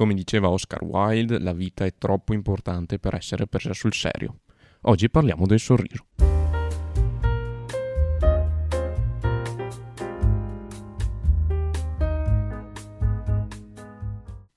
Come diceva Oscar Wilde, la vita è troppo importante per essere presa sul serio. Oggi parliamo del sorriso.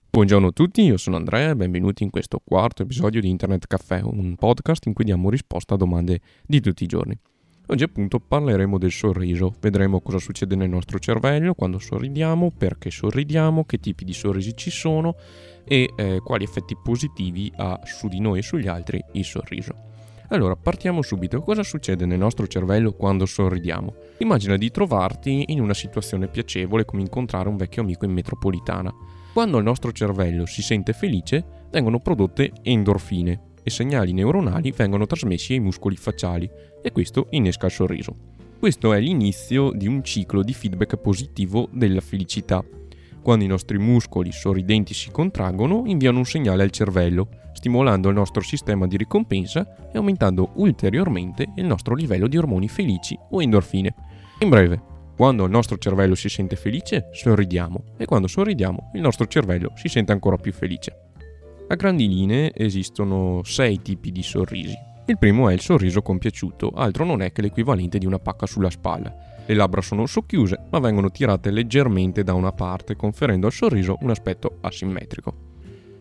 Buongiorno a tutti, io sono Andrea e benvenuti in questo quarto episodio di Internet Caffè, un podcast in cui diamo risposta a domande di tutti i giorni. Oggi appunto parleremo del sorriso, vedremo cosa succede nel nostro cervello quando sorridiamo, perché sorridiamo, che tipi di sorrisi ci sono e eh, quali effetti positivi ha su di noi e sugli altri il sorriso. Allora, partiamo subito. Cosa succede nel nostro cervello quando sorridiamo? Immagina di trovarti in una situazione piacevole come incontrare un vecchio amico in metropolitana. Quando il nostro cervello si sente felice, vengono prodotte endorfine, e segnali neuronali vengono trasmessi ai muscoli facciali e questo innesca il sorriso. Questo è l'inizio di un ciclo di feedback positivo della felicità. Quando i nostri muscoli sorridenti si contraggono, inviano un segnale al cervello, stimolando il nostro sistema di ricompensa e aumentando ulteriormente il nostro livello di ormoni felici o endorfine. In breve, quando il nostro cervello si sente felice, sorridiamo e quando sorridiamo, il nostro cervello si sente ancora più felice. A grandi linee esistono sei tipi di sorrisi. Il primo è il sorriso compiaciuto, altro non è che l'equivalente di una pacca sulla spalla. Le labbra sono socchiuse, ma vengono tirate leggermente da una parte, conferendo al sorriso un aspetto asimmetrico.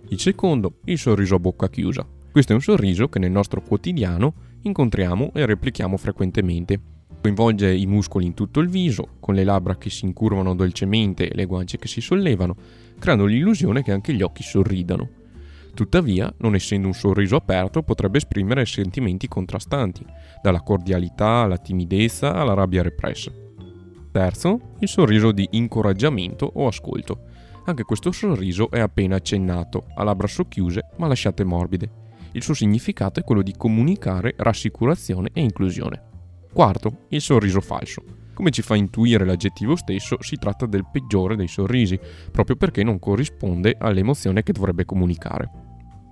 Il secondo, il sorriso a bocca chiusa. Questo è un sorriso che nel nostro quotidiano incontriamo e replichiamo frequentemente. Coinvolge i muscoli in tutto il viso, con le labbra che si incurvano dolcemente e le guance che si sollevano, creando l'illusione che anche gli occhi sorridano. Tuttavia, non essendo un sorriso aperto, potrebbe esprimere sentimenti contrastanti, dalla cordialità alla timidezza alla rabbia repressa. Terzo, il sorriso di incoraggiamento o ascolto. Anche questo sorriso è appena accennato, ha labbra socchiuse ma lasciate morbide. Il suo significato è quello di comunicare rassicurazione e inclusione. Quarto, il sorriso falso. Come ci fa intuire l'aggettivo stesso, si tratta del peggiore dei sorrisi, proprio perché non corrisponde all'emozione che dovrebbe comunicare.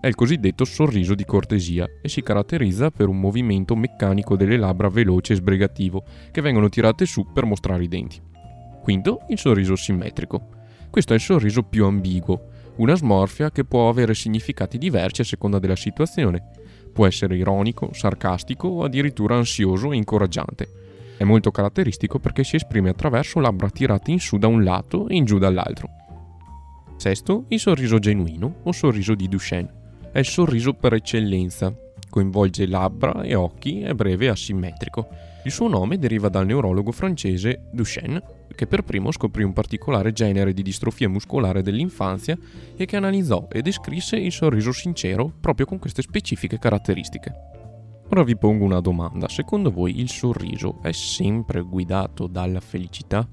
È il cosiddetto sorriso di cortesia e si caratterizza per un movimento meccanico delle labbra veloce e sbrigativo che vengono tirate su per mostrare i denti. Quinto, il sorriso simmetrico. Questo è il sorriso più ambiguo, una smorfia che può avere significati diversi a seconda della situazione. Può essere ironico, sarcastico o addirittura ansioso e incoraggiante. È molto caratteristico perché si esprime attraverso labbra tirate in su da un lato e in giù dall'altro. Sesto, il sorriso genuino o sorriso di Duchenne. È il sorriso per eccellenza. Coinvolge labbra e occhi, è breve e asimmetrico. Il suo nome deriva dal neurologo francese Duchenne, che per primo scoprì un particolare genere di distrofia muscolare dell'infanzia e che analizzò e descrisse il sorriso sincero proprio con queste specifiche caratteristiche. Ora vi pongo una domanda, secondo voi il sorriso è sempre guidato dalla felicità?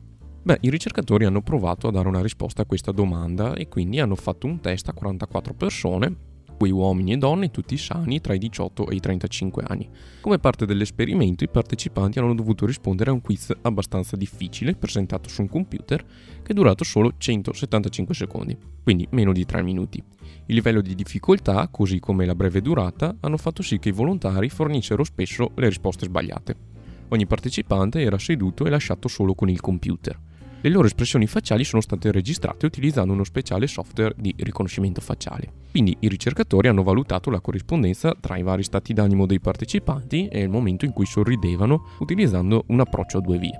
Beh, i ricercatori hanno provato a dare una risposta a questa domanda e quindi hanno fatto un test a 44 persone quei uomini e donne tutti sani tra i 18 e i 35 anni. Come parte dell'esperimento i partecipanti hanno dovuto rispondere a un quiz abbastanza difficile presentato su un computer che è durato solo 175 secondi, quindi meno di 3 minuti. Il livello di difficoltà, così come la breve durata, hanno fatto sì che i volontari fornissero spesso le risposte sbagliate. Ogni partecipante era seduto e lasciato solo con il computer. Le loro espressioni facciali sono state registrate utilizzando uno speciale software di riconoscimento facciale. Quindi i ricercatori hanno valutato la corrispondenza tra i vari stati d'animo dei partecipanti e il momento in cui sorridevano utilizzando un approccio a due vie.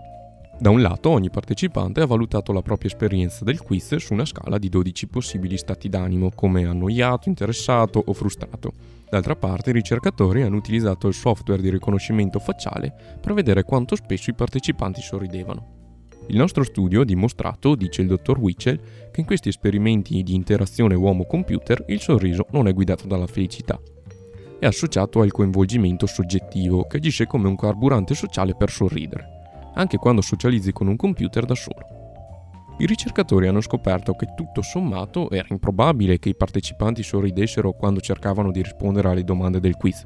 Da un lato ogni partecipante ha valutato la propria esperienza del quiz su una scala di 12 possibili stati d'animo come annoiato, interessato o frustrato. D'altra parte i ricercatori hanno utilizzato il software di riconoscimento facciale per vedere quanto spesso i partecipanti sorridevano. Il nostro studio ha dimostrato, dice il dottor Witchell, che in questi esperimenti di interazione uomo-computer il sorriso non è guidato dalla felicità. È associato al coinvolgimento soggettivo, che agisce come un carburante sociale per sorridere, anche quando socializzi con un computer da solo. I ricercatori hanno scoperto che tutto sommato era improbabile che i partecipanti sorridessero quando cercavano di rispondere alle domande del quiz,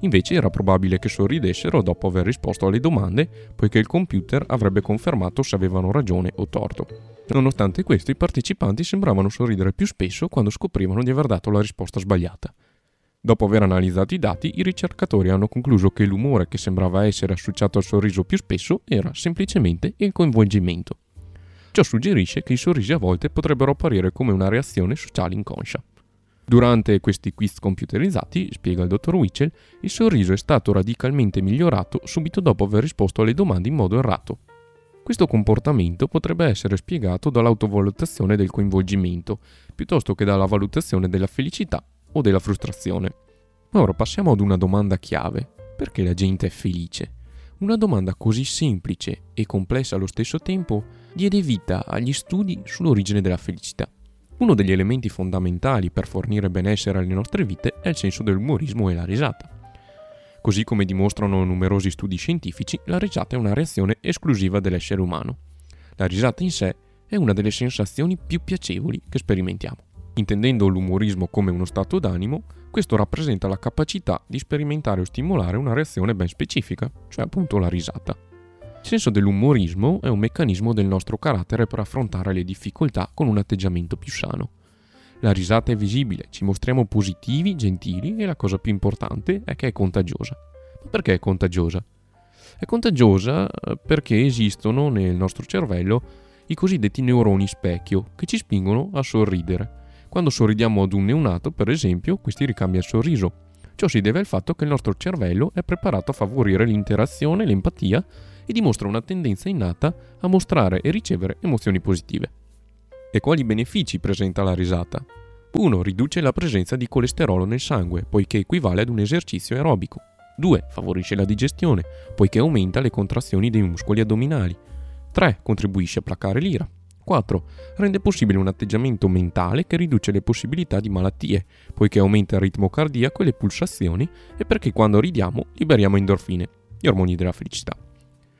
Invece era probabile che sorridessero dopo aver risposto alle domande, poiché il computer avrebbe confermato se avevano ragione o torto. Nonostante questo, i partecipanti sembravano sorridere più spesso quando scoprivano di aver dato la risposta sbagliata. Dopo aver analizzato i dati, i ricercatori hanno concluso che l'umore che sembrava essere associato al sorriso più spesso era semplicemente il coinvolgimento. Ciò suggerisce che i sorrisi a volte potrebbero apparire come una reazione sociale inconscia. Durante questi quiz computerizzati, spiega il dottor Witchell, il sorriso è stato radicalmente migliorato subito dopo aver risposto alle domande in modo errato. Questo comportamento potrebbe essere spiegato dall'autovalutazione del coinvolgimento, piuttosto che dalla valutazione della felicità o della frustrazione. Ora passiamo ad una domanda chiave. Perché la gente è felice? Una domanda così semplice e complessa allo stesso tempo diede vita agli studi sull'origine della felicità. Uno degli elementi fondamentali per fornire benessere alle nostre vite è il senso dell'umorismo e la risata. Così come dimostrano numerosi studi scientifici, la risata è una reazione esclusiva dell'essere umano. La risata in sé è una delle sensazioni più piacevoli che sperimentiamo. Intendendo l'umorismo come uno stato d'animo, questo rappresenta la capacità di sperimentare o stimolare una reazione ben specifica, cioè appunto la risata. Senso dell'umorismo è un meccanismo del nostro carattere per affrontare le difficoltà con un atteggiamento più sano. La risata è visibile, ci mostriamo positivi, gentili e la cosa più importante è che è contagiosa. Ma perché è contagiosa? È contagiosa eh, perché esistono nel nostro cervello i cosiddetti neuroni specchio che ci spingono a sorridere. Quando sorridiamo ad un neonato, per esempio, questi ricambia il sorriso. Ciò si deve al fatto che il nostro cervello è preparato a favorire l'interazione, l'empatia e dimostra una tendenza innata a mostrare e ricevere emozioni positive. E quali benefici presenta la risata? 1. Riduce la presenza di colesterolo nel sangue, poiché equivale ad un esercizio aerobico. 2. Favorisce la digestione, poiché aumenta le contrazioni dei muscoli addominali. 3. Contribuisce a placare l'ira. 4. Rende possibile un atteggiamento mentale che riduce le possibilità di malattie, poiché aumenta il ritmo cardiaco e le pulsazioni e perché quando ridiamo liberiamo endorfine, gli ormoni della felicità.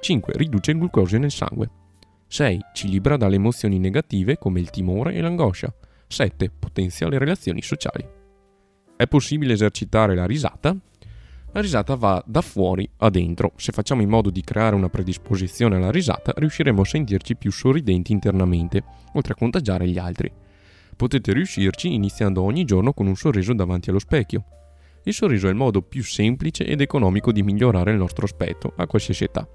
5. Riduce il glucosio nel sangue. 6. Ci libera dalle emozioni negative come il timore e l'angoscia. 7. Potenzia le relazioni sociali. È possibile esercitare la risata? La risata va da fuori a dentro. Se facciamo in modo di creare una predisposizione alla risata, riusciremo a sentirci più sorridenti internamente, oltre a contagiare gli altri. Potete riuscirci iniziando ogni giorno con un sorriso davanti allo specchio. Il sorriso è il modo più semplice ed economico di migliorare il nostro aspetto a qualsiasi età.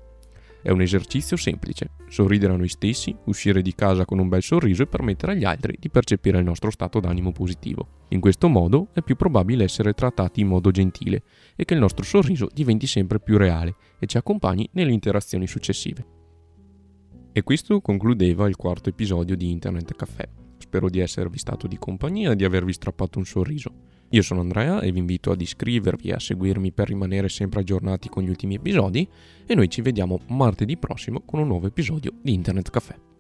È un esercizio semplice, sorridere a noi stessi, uscire di casa con un bel sorriso e permettere agli altri di percepire il nostro stato d'animo positivo. In questo modo è più probabile essere trattati in modo gentile e che il nostro sorriso diventi sempre più reale e ci accompagni nelle interazioni successive. E questo concludeva il quarto episodio di Internet Caffè. Spero di esservi stato di compagnia e di avervi strappato un sorriso. Io sono Andrea e vi invito ad iscrivervi e a seguirmi per rimanere sempre aggiornati con gli ultimi episodi e noi ci vediamo martedì prossimo con un nuovo episodio di Internet Caffè.